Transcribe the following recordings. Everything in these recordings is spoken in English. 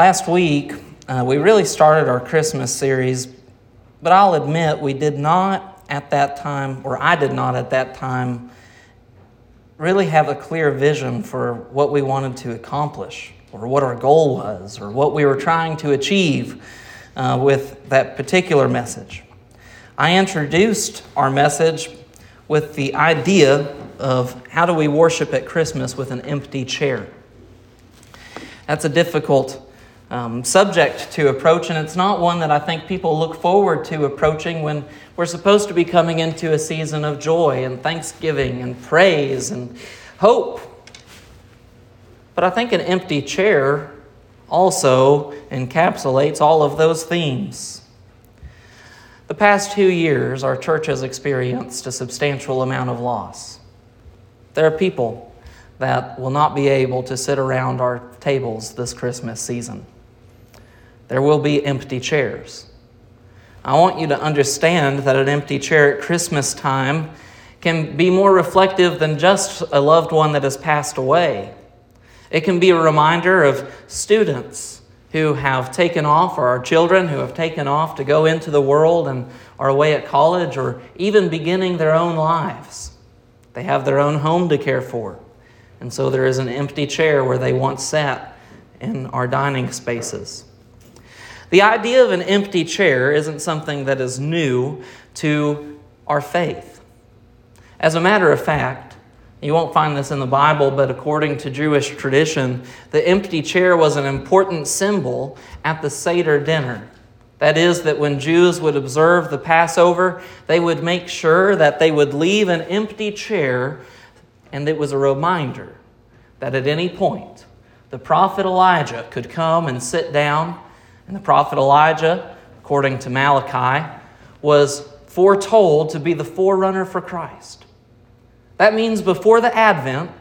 Last week, uh, we really started our Christmas series, but I'll admit we did not at that time, or I did not at that time, really have a clear vision for what we wanted to accomplish, or what our goal was, or what we were trying to achieve uh, with that particular message. I introduced our message with the idea of how do we worship at Christmas with an empty chair. That's a difficult um, subject to approach, and it's not one that I think people look forward to approaching when we're supposed to be coming into a season of joy and thanksgiving and praise and hope. But I think an empty chair also encapsulates all of those themes. The past two years, our church has experienced a substantial amount of loss. There are people that will not be able to sit around our tables this Christmas season there will be empty chairs. I want you to understand that an empty chair at Christmas time can be more reflective than just a loved one that has passed away. It can be a reminder of students who have taken off, or our children who have taken off to go into the world and are away at college, or even beginning their own lives. They have their own home to care for. And so there is an empty chair where they once sat in our dining spaces. The idea of an empty chair isn't something that is new to our faith. As a matter of fact, you won't find this in the Bible, but according to Jewish tradition, the empty chair was an important symbol at the Seder dinner. That is, that when Jews would observe the Passover, they would make sure that they would leave an empty chair, and it was a reminder that at any point the prophet Elijah could come and sit down and the prophet Elijah, according to Malachi, was foretold to be the forerunner for Christ. That means before the Advent,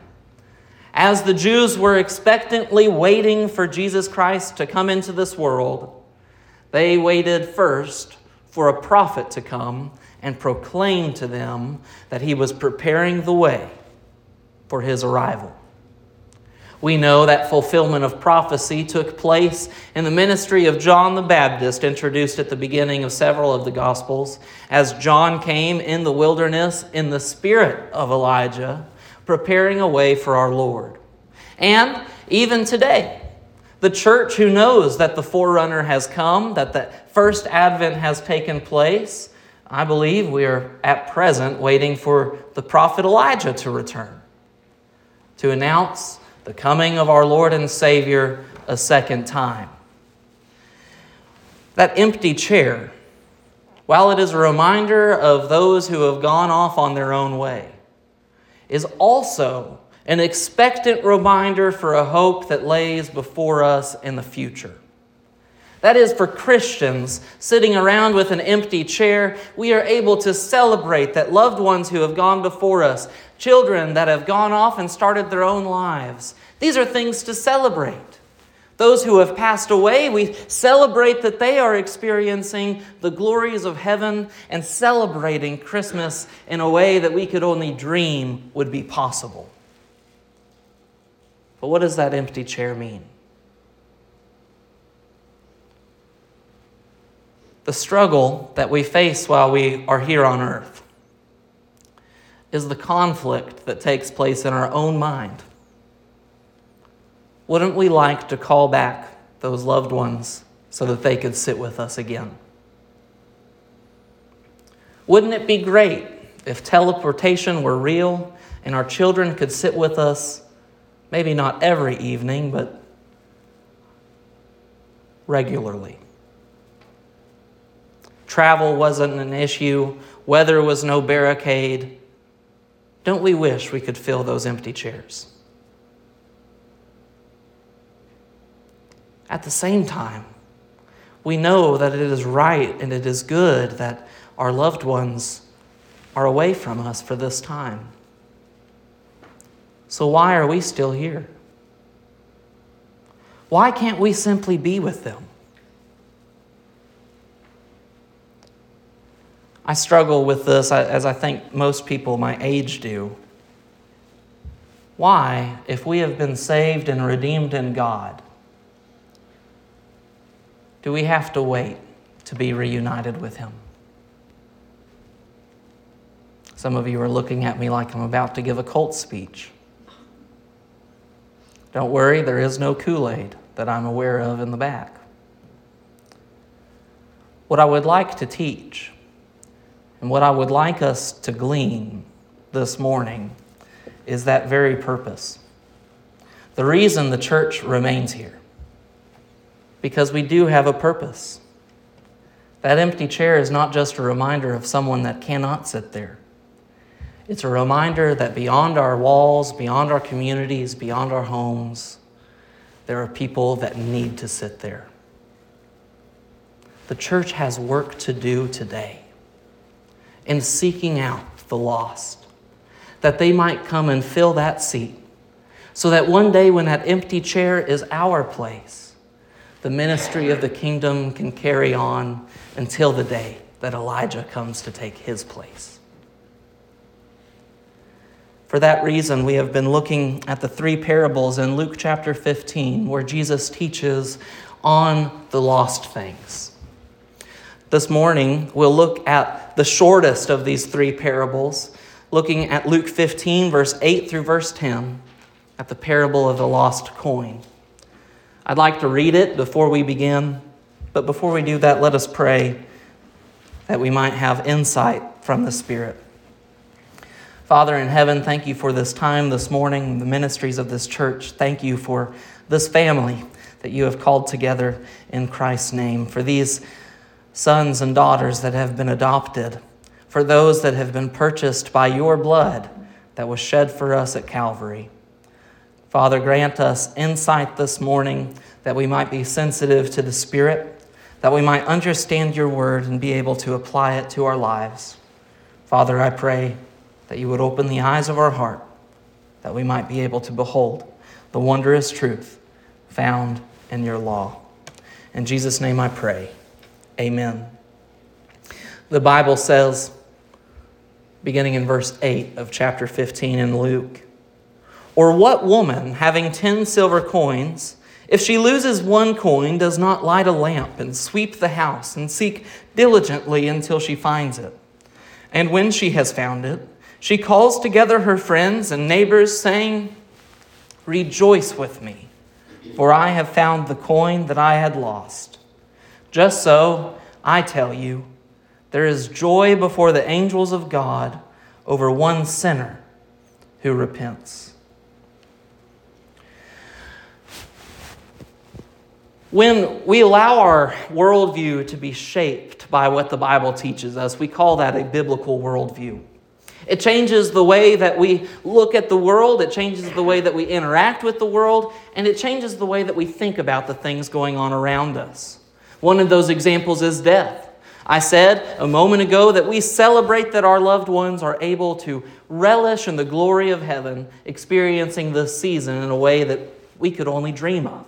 as the Jews were expectantly waiting for Jesus Christ to come into this world, they waited first for a prophet to come and proclaim to them that he was preparing the way for his arrival. We know that fulfillment of prophecy took place in the ministry of John the Baptist, introduced at the beginning of several of the Gospels, as John came in the wilderness in the spirit of Elijah, preparing a way for our Lord. And even today, the church who knows that the forerunner has come, that the first advent has taken place, I believe we are at present waiting for the prophet Elijah to return to announce the coming of our Lord and Savior a second time. That empty chair, while it is a reminder of those who have gone off on their own way, is also an expectant reminder for a hope that lays before us in the future. That is, for Christians sitting around with an empty chair, we are able to celebrate that loved ones who have gone before us, children that have gone off and started their own lives. These are things to celebrate. Those who have passed away, we celebrate that they are experiencing the glories of heaven and celebrating Christmas in a way that we could only dream would be possible. But what does that empty chair mean? The struggle that we face while we are here on earth is the conflict that takes place in our own mind. Wouldn't we like to call back those loved ones so that they could sit with us again? Wouldn't it be great if teleportation were real and our children could sit with us, maybe not every evening, but regularly? Travel wasn't an issue, weather was no barricade. Don't we wish we could fill those empty chairs? At the same time, we know that it is right and it is good that our loved ones are away from us for this time. So, why are we still here? Why can't we simply be with them? I struggle with this as I think most people my age do. Why, if we have been saved and redeemed in God, do we have to wait to be reunited with Him? Some of you are looking at me like I'm about to give a cult speech. Don't worry, there is no Kool Aid that I'm aware of in the back. What I would like to teach and what I would like us to glean this morning is that very purpose. The reason the church remains here. Because we do have a purpose. That empty chair is not just a reminder of someone that cannot sit there. It's a reminder that beyond our walls, beyond our communities, beyond our homes, there are people that need to sit there. The church has work to do today in seeking out the lost, that they might come and fill that seat, so that one day when that empty chair is our place, the ministry of the kingdom can carry on until the day that Elijah comes to take his place. For that reason, we have been looking at the three parables in Luke chapter 15, where Jesus teaches on the lost things. This morning, we'll look at the shortest of these three parables, looking at Luke 15, verse 8 through verse 10, at the parable of the lost coin. I'd like to read it before we begin, but before we do that, let us pray that we might have insight from the Spirit. Father in heaven, thank you for this time this morning, the ministries of this church. Thank you for this family that you have called together in Christ's name, for these sons and daughters that have been adopted, for those that have been purchased by your blood that was shed for us at Calvary. Father, grant us insight this morning that we might be sensitive to the Spirit, that we might understand your word and be able to apply it to our lives. Father, I pray that you would open the eyes of our heart, that we might be able to behold the wondrous truth found in your law. In Jesus' name I pray. Amen. The Bible says, beginning in verse 8 of chapter 15 in Luke, Or what woman, having ten silver coins, if she loses one coin, does not light a lamp and sweep the house and seek diligently until she finds it? And when she has found it, she calls together her friends and neighbors, saying, Rejoice with me, for I have found the coin that I had lost. Just so, I tell you, there is joy before the angels of God over one sinner who repents. When we allow our worldview to be shaped by what the Bible teaches us, we call that a biblical worldview. It changes the way that we look at the world, it changes the way that we interact with the world, and it changes the way that we think about the things going on around us. One of those examples is death. I said a moment ago that we celebrate that our loved ones are able to relish in the glory of heaven, experiencing this season in a way that we could only dream of.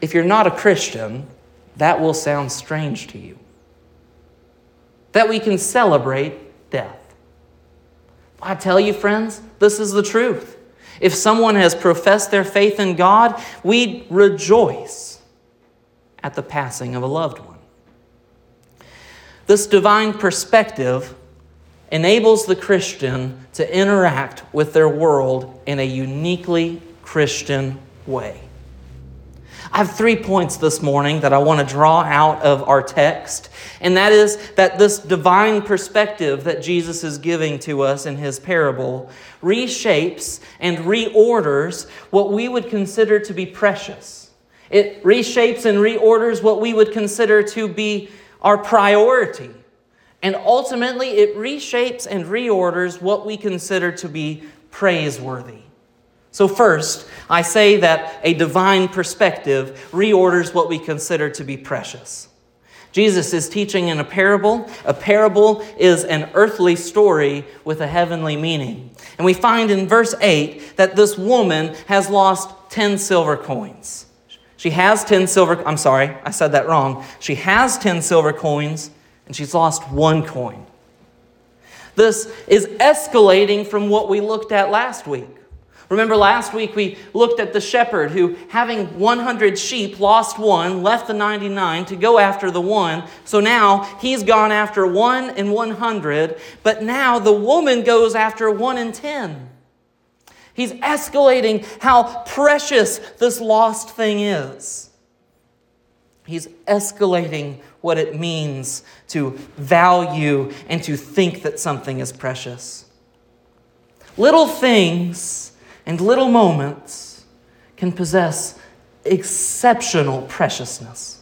If you're not a Christian, that will sound strange to you. That we can celebrate death. I tell you, friends, this is the truth. If someone has professed their faith in God, we rejoice at the passing of a loved one. This divine perspective enables the Christian to interact with their world in a uniquely Christian way. I have three points this morning that I want to draw out of our text, and that is that this divine perspective that Jesus is giving to us in his parable reshapes and reorders what we would consider to be precious. It reshapes and reorders what we would consider to be our priority. And ultimately, it reshapes and reorders what we consider to be praiseworthy. So, first, I say that a divine perspective reorders what we consider to be precious. Jesus is teaching in a parable. A parable is an earthly story with a heavenly meaning. And we find in verse 8 that this woman has lost 10 silver coins. She has 10 silver, I'm sorry, I said that wrong. She has 10 silver coins and she's lost one coin. This is escalating from what we looked at last week. Remember last week we looked at the shepherd who, having 100 sheep, lost one, left the 99 to go after the one. So now he's gone after one in 100, but now the woman goes after one in 10. He's escalating how precious this lost thing is. He's escalating what it means to value and to think that something is precious. Little things and little moments can possess exceptional preciousness.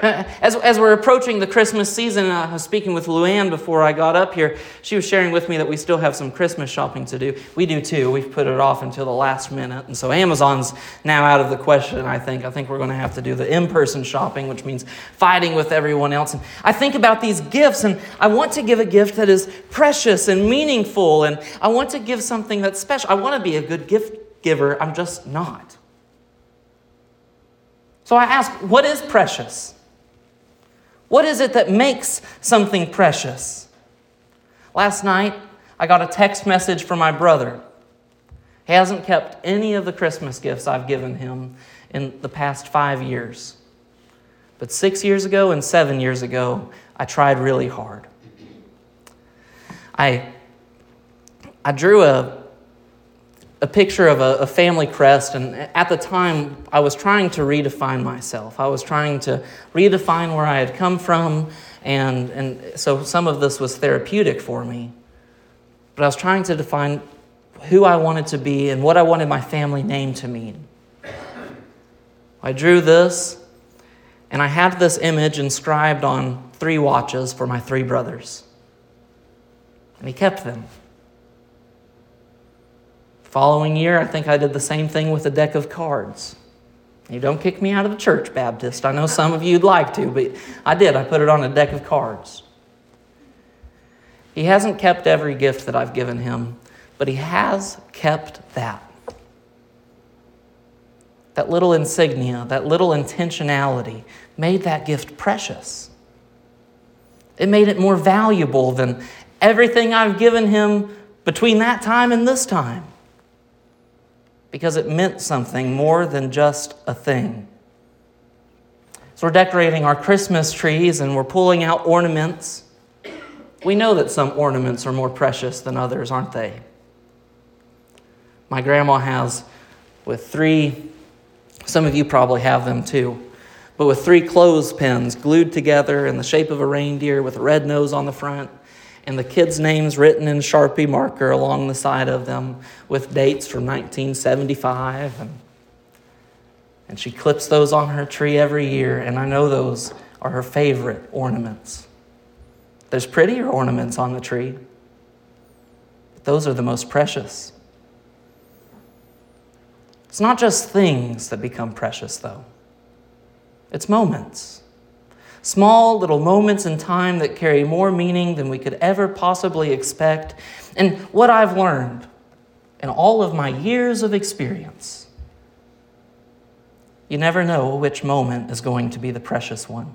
As, as we're approaching the Christmas season, I was speaking with Luann before I got up here. She was sharing with me that we still have some Christmas shopping to do. We do too. We've put it off until the last minute. And so Amazon's now out of the question, I think. I think we're going to have to do the in person shopping, which means fighting with everyone else. And I think about these gifts, and I want to give a gift that is precious and meaningful, and I want to give something that's special. I want to be a good gift giver, I'm just not. So I ask, what is precious? What is it that makes something precious? Last night, I got a text message from my brother. He hasn't kept any of the Christmas gifts I've given him in the past five years. But six years ago and seven years ago, I tried really hard. I, I drew a, a picture of a, a, family crest, and at the time, I was trying to redefine myself. I was trying to redefine where I had come from, and, and so some of this was therapeutic for me. But I was trying to define who I wanted to be and what I wanted my family name to mean. I drew this, and I had this image inscribed on three watches for my three brothers. And he kept them. Following year, I think I did the same thing with a deck of cards. You don't kick me out of the church, Baptist. I know some of you'd like to, but I did. I put it on a deck of cards. He hasn't kept every gift that I've given him, but he has kept that. That little insignia, that little intentionality made that gift precious. It made it more valuable than everything I've given him between that time and this time because it meant something more than just a thing. So we're decorating our Christmas trees and we're pulling out ornaments. We know that some ornaments are more precious than others, aren't they? My grandma has, with three, some of you probably have them too, but with three clothespins glued together in the shape of a reindeer with a red nose on the front and the kids' names written in Sharpie marker along the side of them with dates from 1975. And, and she clips those on her tree every year, and I know those are her favorite ornaments. There's prettier ornaments on the tree, but those are the most precious. It's not just things that become precious, though, it's moments. Small little moments in time that carry more meaning than we could ever possibly expect. And what I've learned in all of my years of experience, you never know which moment is going to be the precious one.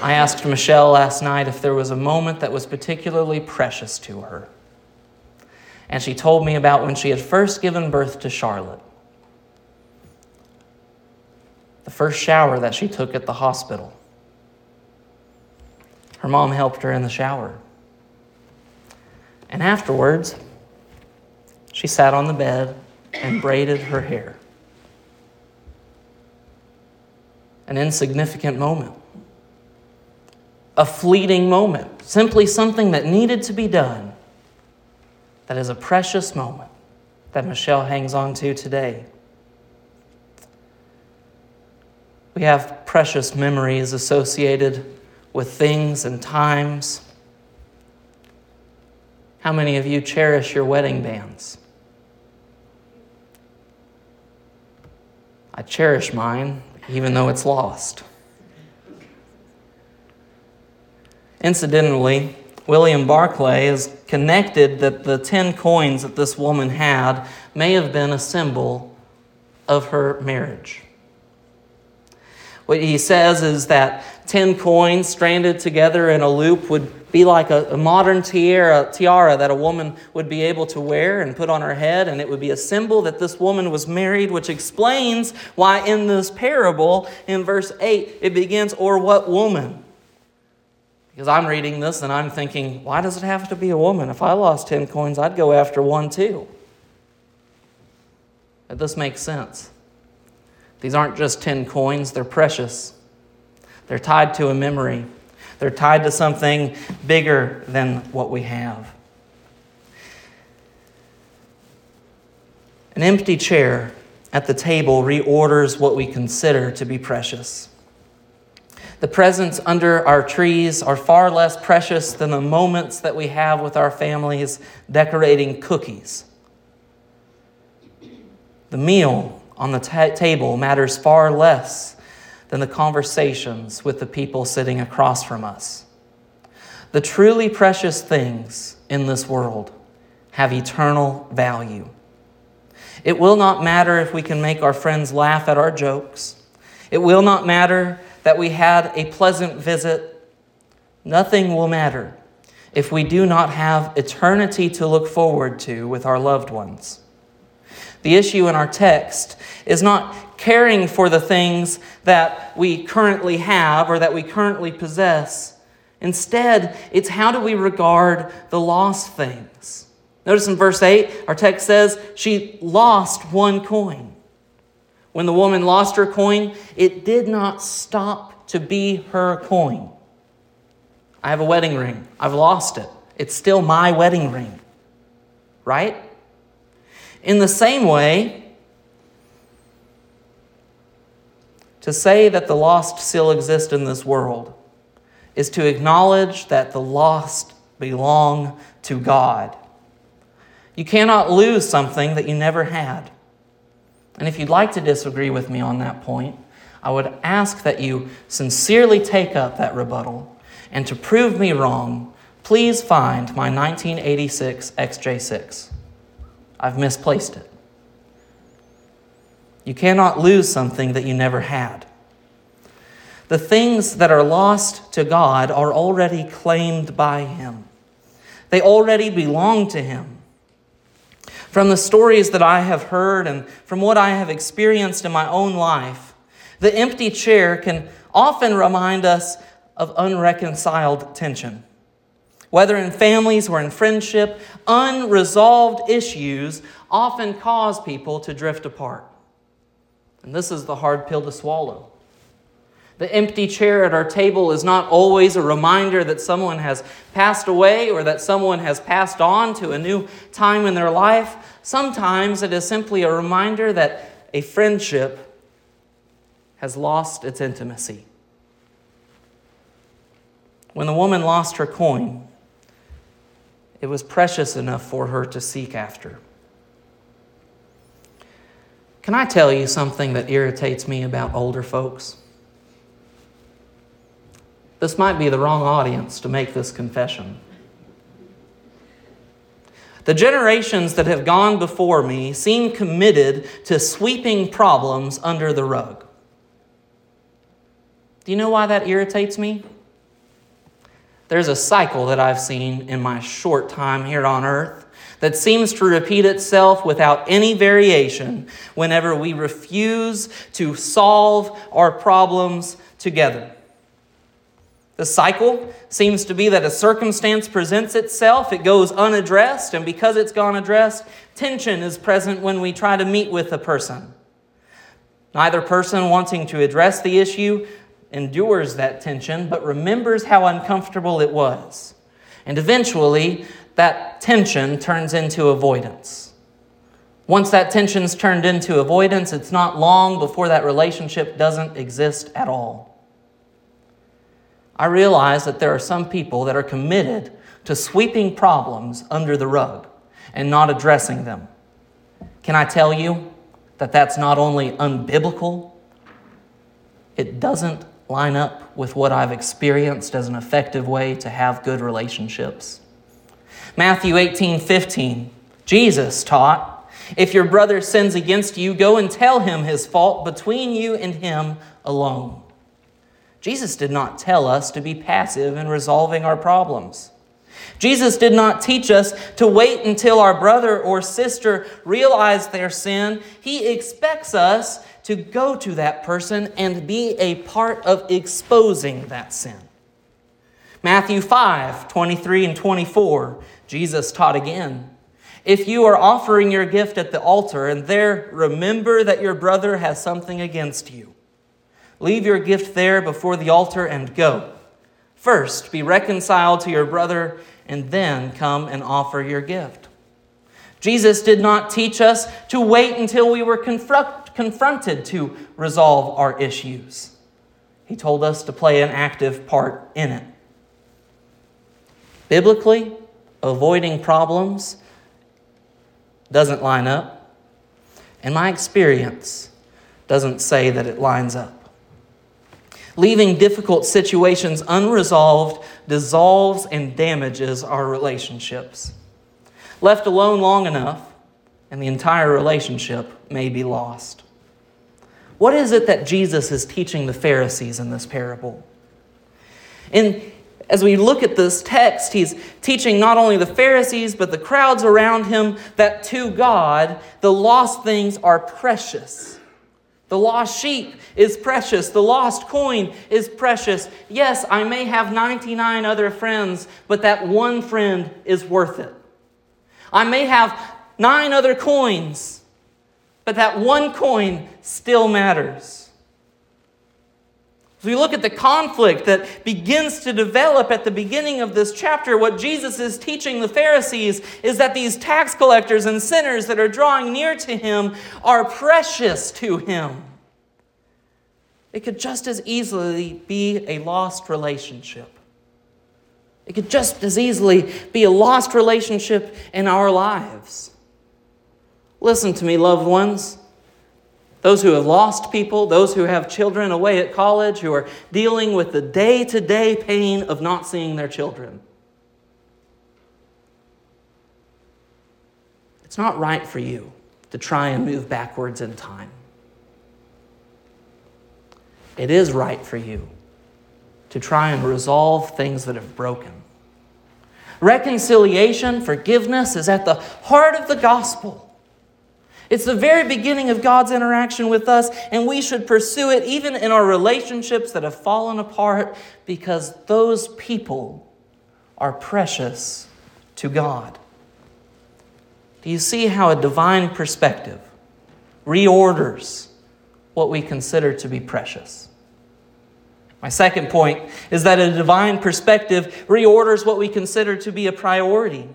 I asked Michelle last night if there was a moment that was particularly precious to her. And she told me about when she had first given birth to Charlotte the first shower that she took at the hospital. Her mom helped her in the shower. And afterwards, she sat on the bed and braided her hair. An insignificant moment, a fleeting moment, simply something that needed to be done. That is a precious moment that Michelle hangs on to today. We have precious memories associated with things and times. How many of you cherish your wedding bands? I cherish mine, even though it's lost. Incidentally, William Barclay is connected that the 10 coins that this woman had may have been a symbol of her marriage. What he says is that 10 coins stranded together in a loop would be like a, a, modern tiara, tiara that a woman would be able to wear and put on her head, and it would be a symbol that this woman was married, which explains why in this parable, in verse 8, it begins, Or what woman? Because I'm reading this and I'm thinking, why does it have to be a woman? If I lost 10 coins, I'd go after one too. But this makes sense. These aren't just 10 coins, they're precious. They're tied to a memory, they're tied to something bigger than what we have. An empty chair at the table reorders what we consider to be precious. The presents under our trees are far less precious than the moments that we have with our families decorating cookies. The meal on the ta- table matters far less than the conversations with the people sitting across from us. The truly precious things in this world have eternal value. It will not matter if we can make our friends laugh at our jokes. It will not matter that we had a pleasant visit. Nothing will matter if we do not have eternity to look forward to with our loved ones. The issue in our text is not caring for the things that we currently have or that we currently possess. Instead, it's how do we regard the lost things? Notice in verse 8, our text says she lost one coin. When the woman lost her coin, it did not stop to be her coin. I have a wedding ring. I've lost it. It's still my wedding ring. Right? In the same way, to say that the lost still exist in this world is to acknowledge that the lost belong to God. You cannot lose something that you never had. And if you'd like to disagree with me on that point, I would ask that you sincerely take up that rebuttal. And to prove me wrong, please find my 1986 XJ6. I've misplaced it. You cannot lose something that you never had. The things that are lost to God are already claimed by Him, they already belong to Him. From the stories that I have heard and from what I have experienced in my own life, the empty chair can often remind us of unreconciled tension. Whether in families or in friendship, unresolved issues often cause people to drift apart. And this is the hard pill to swallow. The empty chair at our table is not always a reminder that someone has passed away or that someone has passed on to a new time in their life. Sometimes it is simply a reminder that a friendship has lost its intimacy. When the woman lost her coin, it was precious enough for her to seek after. Can I tell you something that irritates me about older folks? This might be the wrong audience to make this confession. The generations that have gone before me seem committed to sweeping problems under the rug. Do you know why that irritates me? There's a cycle that I've seen in my short time here on earth that seems to repeat itself without any variation whenever we refuse to solve our problems together. The cycle seems to be that a circumstance presents itself, it goes unaddressed, and because it's gone addressed, tension is present when we try to meet with a person. Neither person wanting to address the issue endures that tension, but remembers how uncomfortable it was. And eventually, that tension turns into avoidance. Once that tension's turned into avoidance, it's not long before that relationship doesn't exist at all. I realize that there are some people that are committed to sweeping problems under the rug and not addressing them. Can I tell you that that's not only unbiblical, it doesn't line up with what I've experienced as an effective way to have good relationships. Matthew 18 15, Jesus taught, If your brother sins against you, go and tell him his fault between you and him alone. Jesus did not tell us to be passive in resolving our problems. Jesus did not teach us to wait until our brother or sister realize their sin. He expects us to go to that person and be a part of exposing that sin. Matthew 5 23 and 24, Jesus taught again. If you are offering your gift at the altar and there remember that your brother has something against you, leave your gift there before the altar and go. First, be reconciled to your brother and then come and offer your gift. Jesus did not teach us to wait until we were confront- confronted to resolve our issues. He told us to play an active part in it. Biblically, avoiding problems doesn't line up, and my experience doesn't say that it lines up. Leaving difficult situations unresolved dissolves and damages our relationships. Left alone long enough, and the entire relationship may be lost. What is it that Jesus is teaching the Pharisees in this parable? And as we look at this text, he's teaching not only the Pharisees, but the crowds around him that to God, the lost things are precious. The lost sheep is precious. The lost coin is precious. Yes, I may have 99 other friends, but that one friend is worth it. I may have nine other coins, but that one coin still matters. As we look at the conflict that begins to develop at the beginning of this chapter, what Jesus is teaching the Pharisees is that these tax collectors and sinners that are drawing near to him are precious to him. It could just as easily be a lost relationship. It could just as easily be a lost relationship in our lives. Listen to me, loved ones. Those who have lost people, those who have children away at college, who are dealing with the day to day pain of not seeing their children. It's not right for you to try and move backwards in time. It is right for you to try and resolve things that have broken. Reconciliation, forgiveness is at the heart of the gospel. It's the very beginning of God's interaction with us, and we should pursue it even in our relationships that have fallen apart because those people are precious to God. Do you see how a divine perspective reorders what we consider to be precious? My second point is that a divine perspective reorders what we consider to be a priority.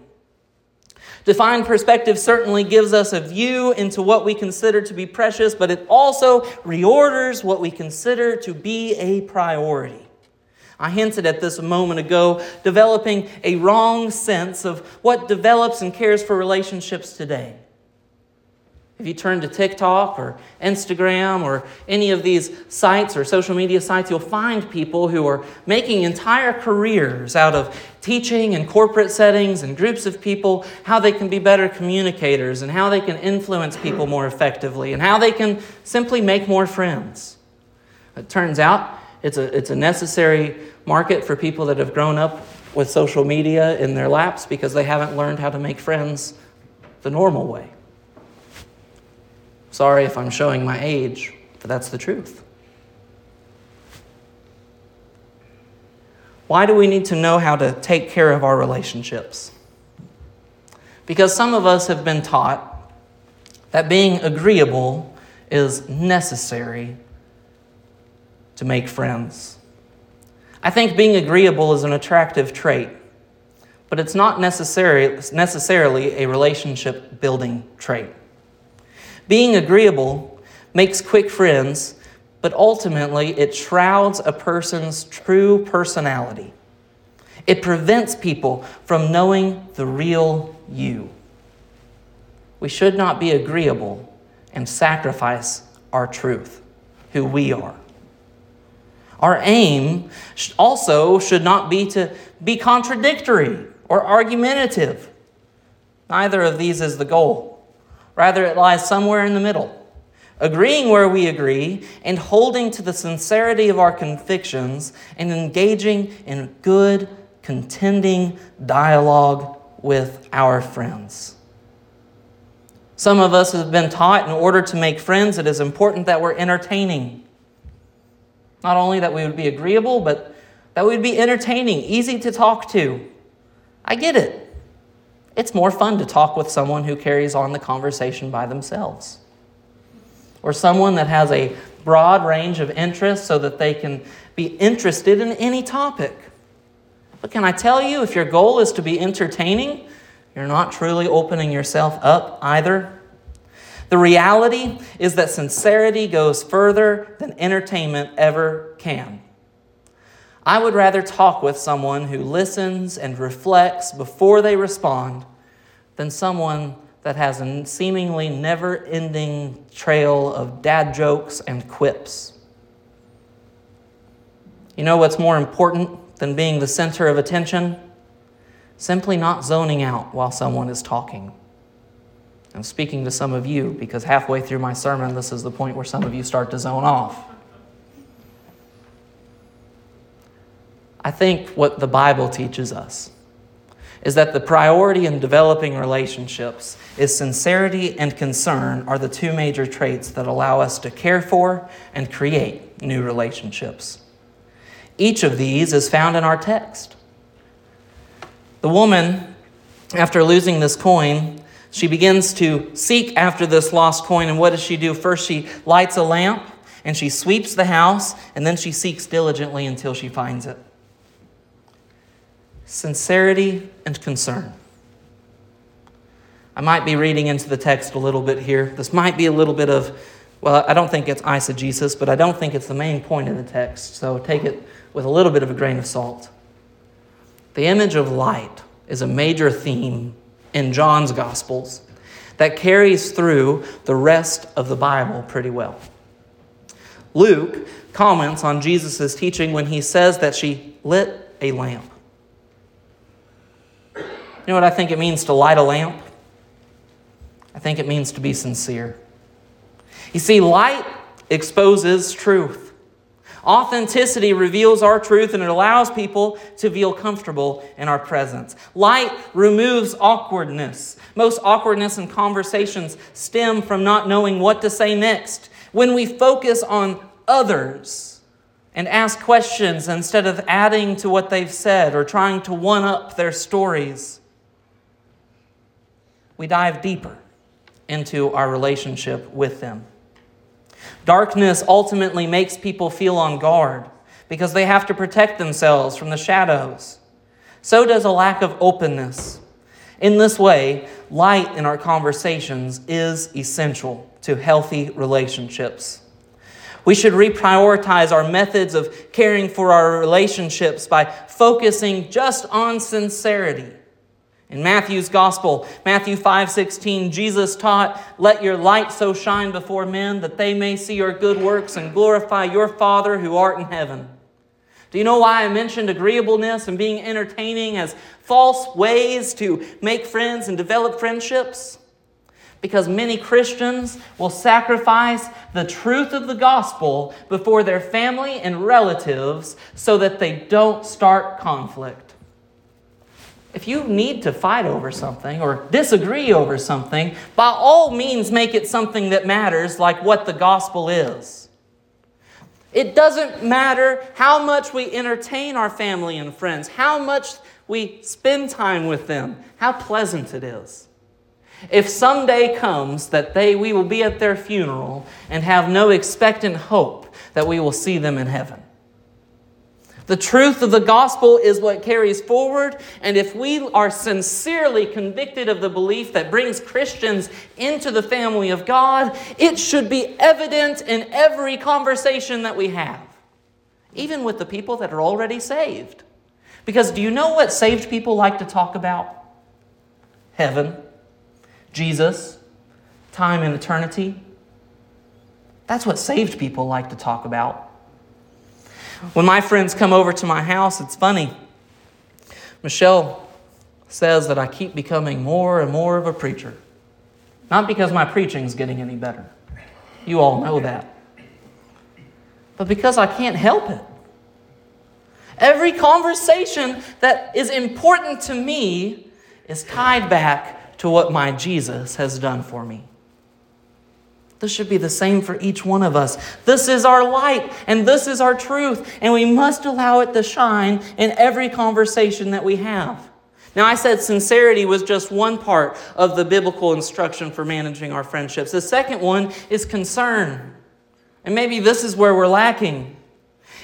Divine perspective certainly gives us a view into what we consider to be precious, but it also reorders what we consider to be a priority. I hinted at this a moment ago, developing a wrong sense of what develops and cares for relationships today. If you turn to TikTok or Instagram or any of these sites or social media sites, you'll find people who are making entire careers out of teaching in corporate settings and groups of people how they can be better communicators and how they can influence people more effectively and how they can simply make more friends. It turns out it's a, it's a necessary market for people that have grown up with social media in their laps because they haven't learned how to make friends the normal way. Sorry if I'm showing my age, but that's the truth. Why do we need to know how to take care of our relationships? Because some of us have been taught that being agreeable is necessary to make friends. I think being agreeable is an attractive trait, but it's not necessary, necessarily a relationship building trait. Being agreeable makes quick friends, but ultimately it shrouds a person's true personality. It prevents people from knowing the real you. We should not be agreeable and sacrifice our truth, who we are. Our aim also should not be to be contradictory or argumentative. Neither of these is the goal. Rather, it lies somewhere in the middle. agreeing where we agree, and holding to the sincerity of our convictions, and engaging in good, contending dialogue with our friends. Some of us have been taught in order to make friends, it is important that we're entertaining. Not only that we would be agreeable, but that we would be entertaining, easy to talk to. I get it. It's more fun to talk with someone who carries on the conversation by themselves, or someone that has a broad range of interests so that they can be interested in any topic. But can I tell you, if your goal is to be entertaining, you're not truly opening yourself up either. The reality is that sincerity goes further than entertainment ever can. I would rather talk with someone who listens and reflects before they respond than someone that has a seemingly never ending trail of dad jokes and quips. You know what's more important than being the center of attention? Simply not zoning out while someone is talking. I'm speaking to some of you because halfway through my sermon, this is the point where some of you start to zone off. I think what the Bible teaches us is that the priority in developing relationships is sincerity and concern are the two major traits that allow us to care for and create new relationships. Each of these is found in our text. The woman, after losing this coin, she begins to seek after this lost coin. And what does she do? First, she lights a lamp and she sweeps the house, and then she seeks diligently until she finds it. Sincerity and concern. I might be reading into the text a little bit here. This might be a little bit of, well, I don't think it's eisegesis, but I don't think it's the main point of the text. So take it with a little bit of a grain of salt. The image of light is a major theme in John's Gospels that carries through the rest of the Bible pretty well. Luke comments on Jesus' teaching when he says that she lit a lamp. You know what I think it means to light a lamp? I think it means to be sincere. You see, light exposes truth. Authenticity reveals our truth and it allows people to feel comfortable in our presence. Light removes awkwardness. Most awkwardness in conversations stem from not knowing what to say next. When we focus on others and ask questions instead of adding to what they've said or trying to one up their stories, we dive deeper into our relationship with them. Darkness ultimately makes people feel on guard because they have to protect themselves from the shadows. So does a lack of openness. In this way, light in our conversations is essential to healthy relationships. We should reprioritize our methods of caring for our relationships by focusing just on sincerity in Matthew's gospel, Matthew 5:16, Jesus taught, "Let your light so shine before men that they may see your good works and glorify your Father who art in heaven." Do you know why I mentioned agreeableness and being entertaining as false ways to make friends and develop friendships? Because many Christians will sacrifice the truth of the gospel before their family and relatives so that they don't start conflict if you need to fight over something or disagree over something, by all means make it something that matters, like what the gospel is. It doesn't matter how much we entertain our family and friends, how much we spend time with them, how pleasant it is. If someday comes that they, we will be at their funeral and have no expectant hope that we will see them in heaven. The truth of the gospel is what carries forward, and if we are sincerely convicted of the belief that brings Christians into the family of God, it should be evident in every conversation that we have, even with the people that are already saved. Because do you know what saved people like to talk about? Heaven, Jesus, time and eternity. That's what saved people like to talk about. When my friends come over to my house, it's funny. Michelle says that I keep becoming more and more of a preacher. Not because my preaching is getting any better, You all know that. But because I can't help it. Every conversation that is important to me is tied back to what my Jesus has done for me. This should be the same for each one of us. This is our light and this is our truth, and we must allow it to shine in every conversation that we have. Now, I said sincerity was just one part of the biblical instruction for managing our friendships. The second one is concern. And maybe this is where we're lacking.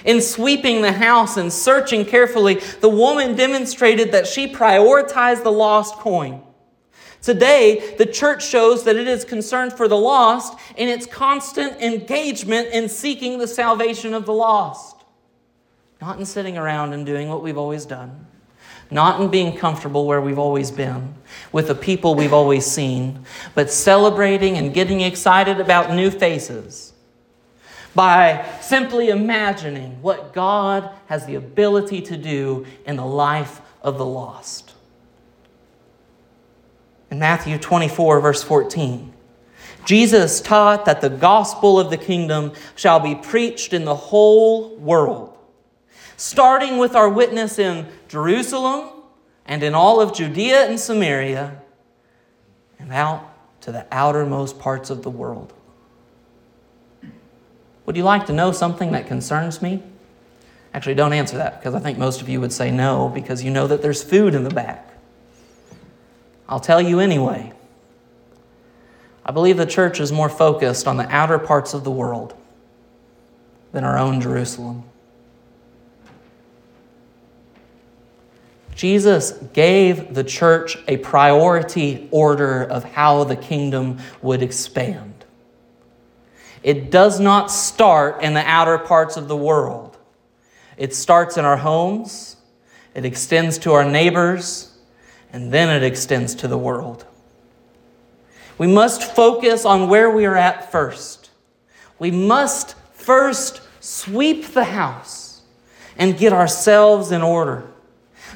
In sweeping the house and searching carefully, the woman demonstrated that she prioritized the lost coin. Today, the church shows that it is concerned for the lost in its constant engagement in seeking the salvation of the lost, not in sitting around and doing what we've always done not in being comfortable where we've always been, with the people we've always seen, but celebrating and getting excited about new faces by simply imagining what God has the ability to do in the life of the lost. In Matthew 24, verse 14, Jesus taught that the gospel of the kingdom shall be preached in the whole world starting with our witness in Jerusalem and in all of Judea and Samaria and out to the outermost parts of the world. Would you like to know something that concerns me? Actually, don't answer that because I think most of you would say no because you know that there's food in the back. I'll tell you anyway. I believe the church is more focused on the outer parts of the world than our own Jerusalem. Jesus gave the church a priority order of how the kingdom would expand. It does not start in the outer parts of the world. It starts in our homes, it extends to our neighbors, and then it extends to the world. We must focus on where we are at first. We must first sweep the house and get ourselves in order.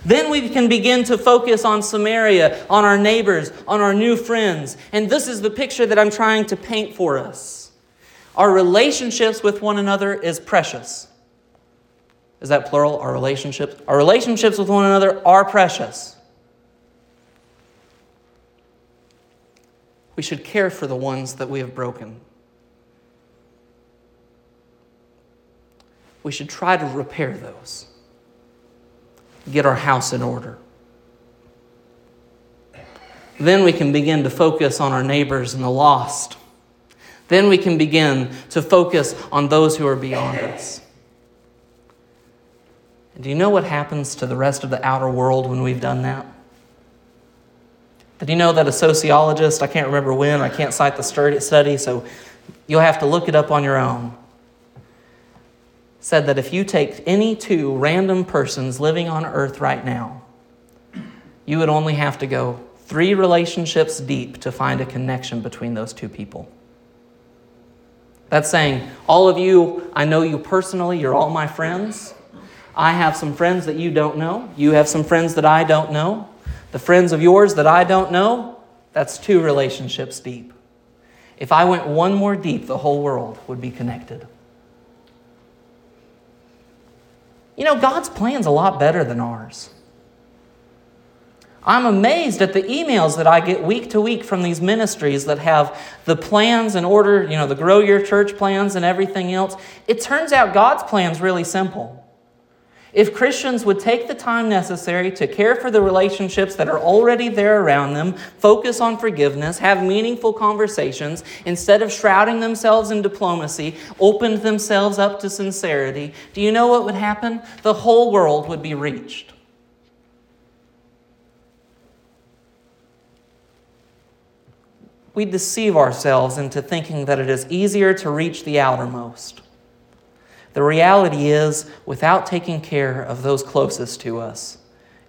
Then we can begin to focus on Samaria, on our neighbors, on our new friends. And this is the picture that I'm trying to paint for us. Our relationships with one another is precious. Is that plural? Our relationships? Our relationships with one another are precious. We should care for the ones that we have broken. We should try to repair those get our house in order. Then we can begin to focus on our neighbors and the lost. Then we can begin to focus on those who are beyond us. And do you know what happens to the rest of the outer world when we've done that? Did you know that a sociologist, I can't remember when, I can't cite the study, so you'll have to look it up on your own said that if you take any two random persons living on earth right now, you would only have to go three relationships deep to find a connection between those two people. That's saying, all of you, I know you personally, you're all my friends. I have some friends that you don't know. You have some friends that I don't know. The friends of yours that I don't know, that's two relationships deep. If I went one more deep, the whole world would be connected. You know, God's plan's a lot better than ours. I'm amazed at the emails that I get week to week from these ministries that have the plans in order, you know, the grow your church plans and everything else. It turns out God's plan's really simple. If Christians would take the time necessary to care for the relationships that are already there around them, focus on forgiveness, have meaningful conversations, instead of shrouding themselves in diplomacy, opened themselves up to sincerity, do you know what would happen? The whole world would be reached. We deceive ourselves into thinking that it is easier to reach the outermost. The reality is, without taking care of those closest to us,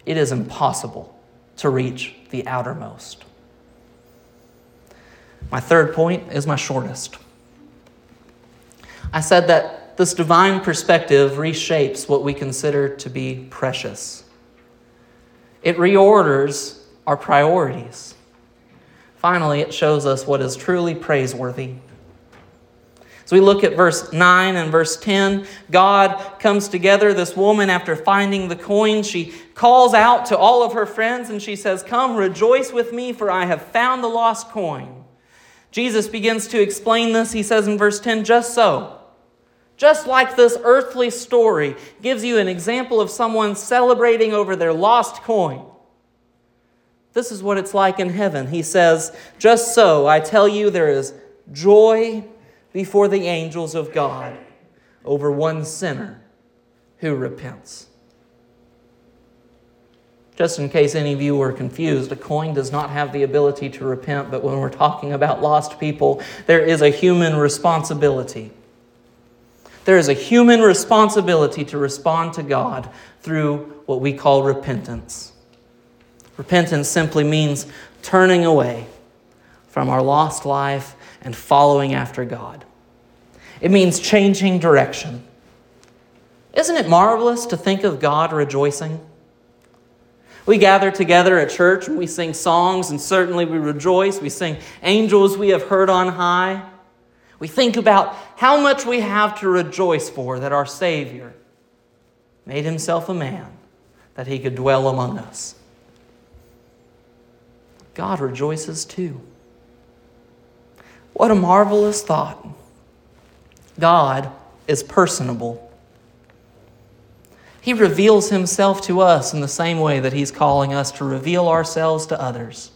it is impossible to reach the outermost. My third point is my shortest. I said that this divine perspective reshapes what we consider to be precious. It reorders our priorities. Finally, it shows us what is truly praiseworthy As we look at verse 9 and verse 10, God comes together. This woman, after finding the coin, she calls out to all of her friends and she says, Come, rejoice with me, for I have found the lost coin. Jesus begins to explain this. He says in verse 10, Just so. Just like this earthly story gives you an example of someone celebrating over their lost coin. This is what it's like in heaven. He says, Just so, I tell you, there is joy before the angels of God over one sinner who repents. Just in case any of you were confused, a coin does not have the ability to repent, but when we're talking about lost people, there is a human responsibility. There is a human responsibility to respond to God through what we call repentance. Repentance simply means turning away from our lost life and following after God. It means changing direction. Isn't it marvelous to think of God rejoicing? We gather together at church and we sing songs, and certainly we rejoice. We sing angels we have heard on high. We think about how much we have to rejoice for that our Savior made himself a man, that he could dwell among us. God rejoices too. What a marvelous thought. God is personable. He reveals himself to us in the same way that he's calling us to reveal ourselves to others.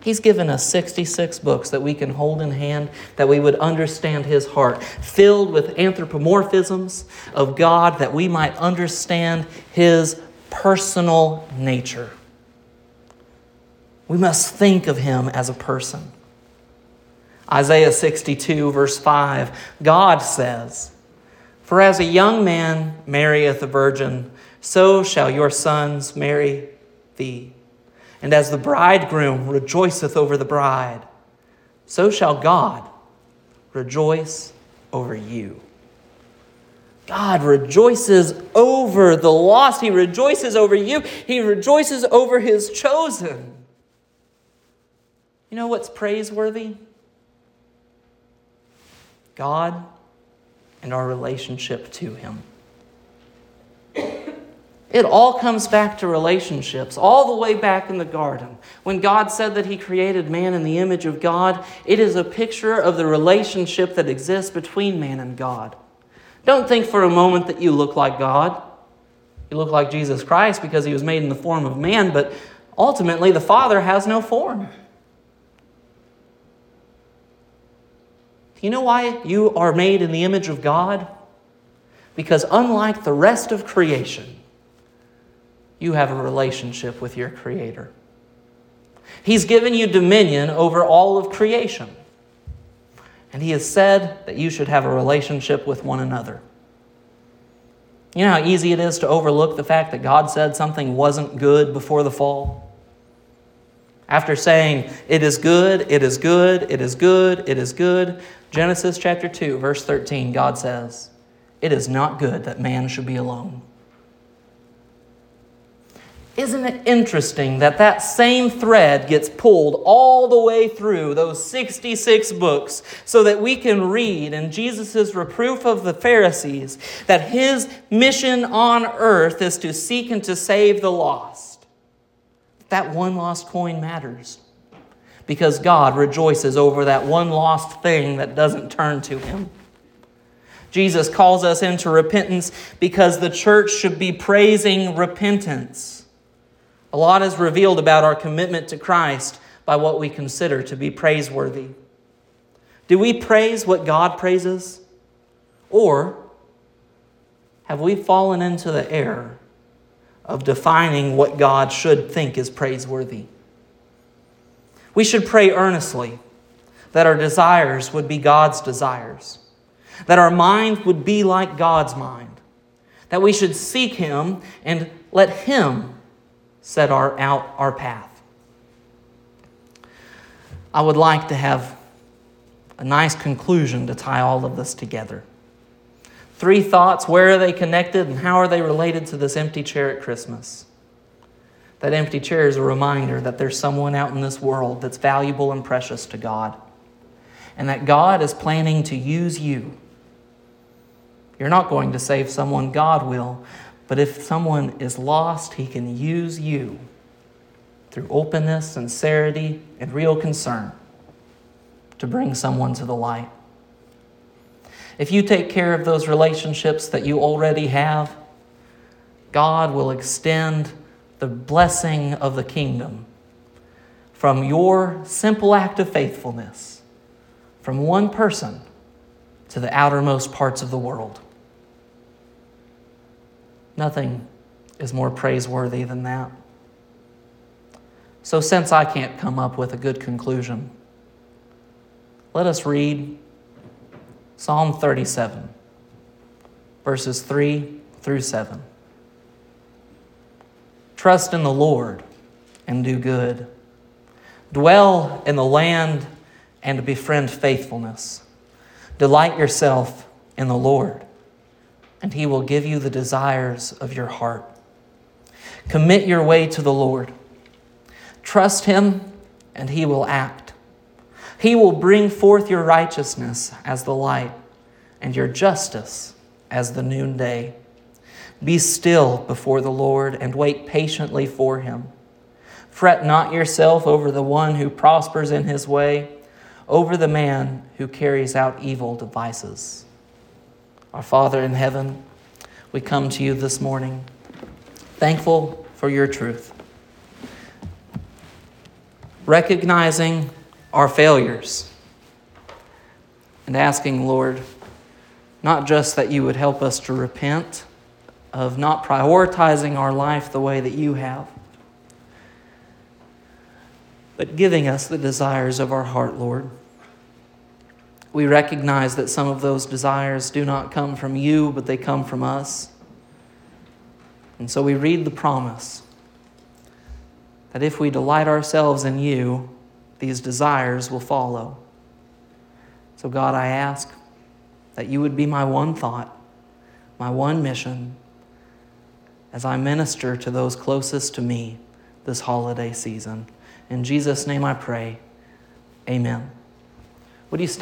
He's given us 66 books that we can hold in hand, that we would understand His heart, filled with anthropomorphisms of God, that we might understand His personal nature. We must think of Him as a person. Isaiah 62, verse 5, God says, For as a young man marrieth a virgin, so shall your sons marry thee. And as the bridegroom rejoiceth over the bride, so shall God rejoice over you. God rejoices over the lost. He rejoices over you. He rejoices over his chosen. You know what's praiseworthy? God and our relationship to Him. It all comes back to relationships, all the way back in the garden. When God said that He created man in the image of God, it is a picture of the relationship that exists between man and God. Don't think for a moment that you look like God. You look like Jesus Christ because He was made in the form of man, but ultimately the Father has no form. Do you know why you are made in the image of God? Because unlike the rest of creation, you have a relationship with your Creator. He's given you dominion over all of creation. And He has said that you should have a relationship with one another. You know how easy it is to overlook the fact that God said something wasn't good before the fall? After saying, It is good, it is good, it is good, it is good, Genesis chapter 2, verse 13, God says, It is not good that man should be alone. Isn't it interesting that that same thread gets pulled all the way through those 66 books so that we can read in Jesus' reproof of the Pharisees that his mission on earth is to seek and to save the lost? That one lost coin matters because God rejoices over that one lost thing that doesn't turn to Him. Jesus calls us into repentance because the church should be praising repentance. A lot is revealed about our commitment to Christ by what we consider to be praiseworthy. Do we praise what God praises? Or have we fallen into the error of defining what God should think is praiseworthy? We should pray earnestly that our desires would be God's desires, that our mind would be like God's mind, that we should seek Him and let Him set our, out our path. I would like to have a nice conclusion to tie all of this together. Three thoughts where are they connected and how are they related to this empty chair at Christmas? That empty chair is a reminder that there's someone out in this world that's valuable and precious to God. and that God is planning to use you. You're not going to save someone, God will. But if someone is lost, He can use you through openness, sincerity, and real concern to bring someone to the light. If you take care of those relationships that you already have, God will extend the blessing of the kingdom from your simple act of faithfulness from one person to the outermost parts of the world. Nothing is more praiseworthy than that. So, since I can't come up with a good conclusion, let us read Psalm 37, verses 3 through 7. Trust in the Lord and do good. Dwell in the land and befriend faithfulness. Delight yourself in the Lord, and He will give you the desires of your heart. Commit your way to the Lord. Trust Him, and He will act. He will bring forth your righteousness as the light, and your justice as the noonday. Be still before the Lord and wait patiently for Him. Fret not yourself over the one who prospers in his way, over the man who carries out evil devices. Our Father in heaven, we come to you this morning, thankful for your truth, recognizing our failures, and asking, Lord, not just that you would help us to repent of not prioritizing our life the way that you have but giving us the desires of our heart, Lord. We recognize that some of those desires do not come from you, but they come from us. And so we read the promise that if we delight ourselves in you, these desires will follow. So, God, I ask that you would be my one thought, my one mission, as I minister to those closest to me this holiday season. In Jesus' name I pray. Amen. Would you stand?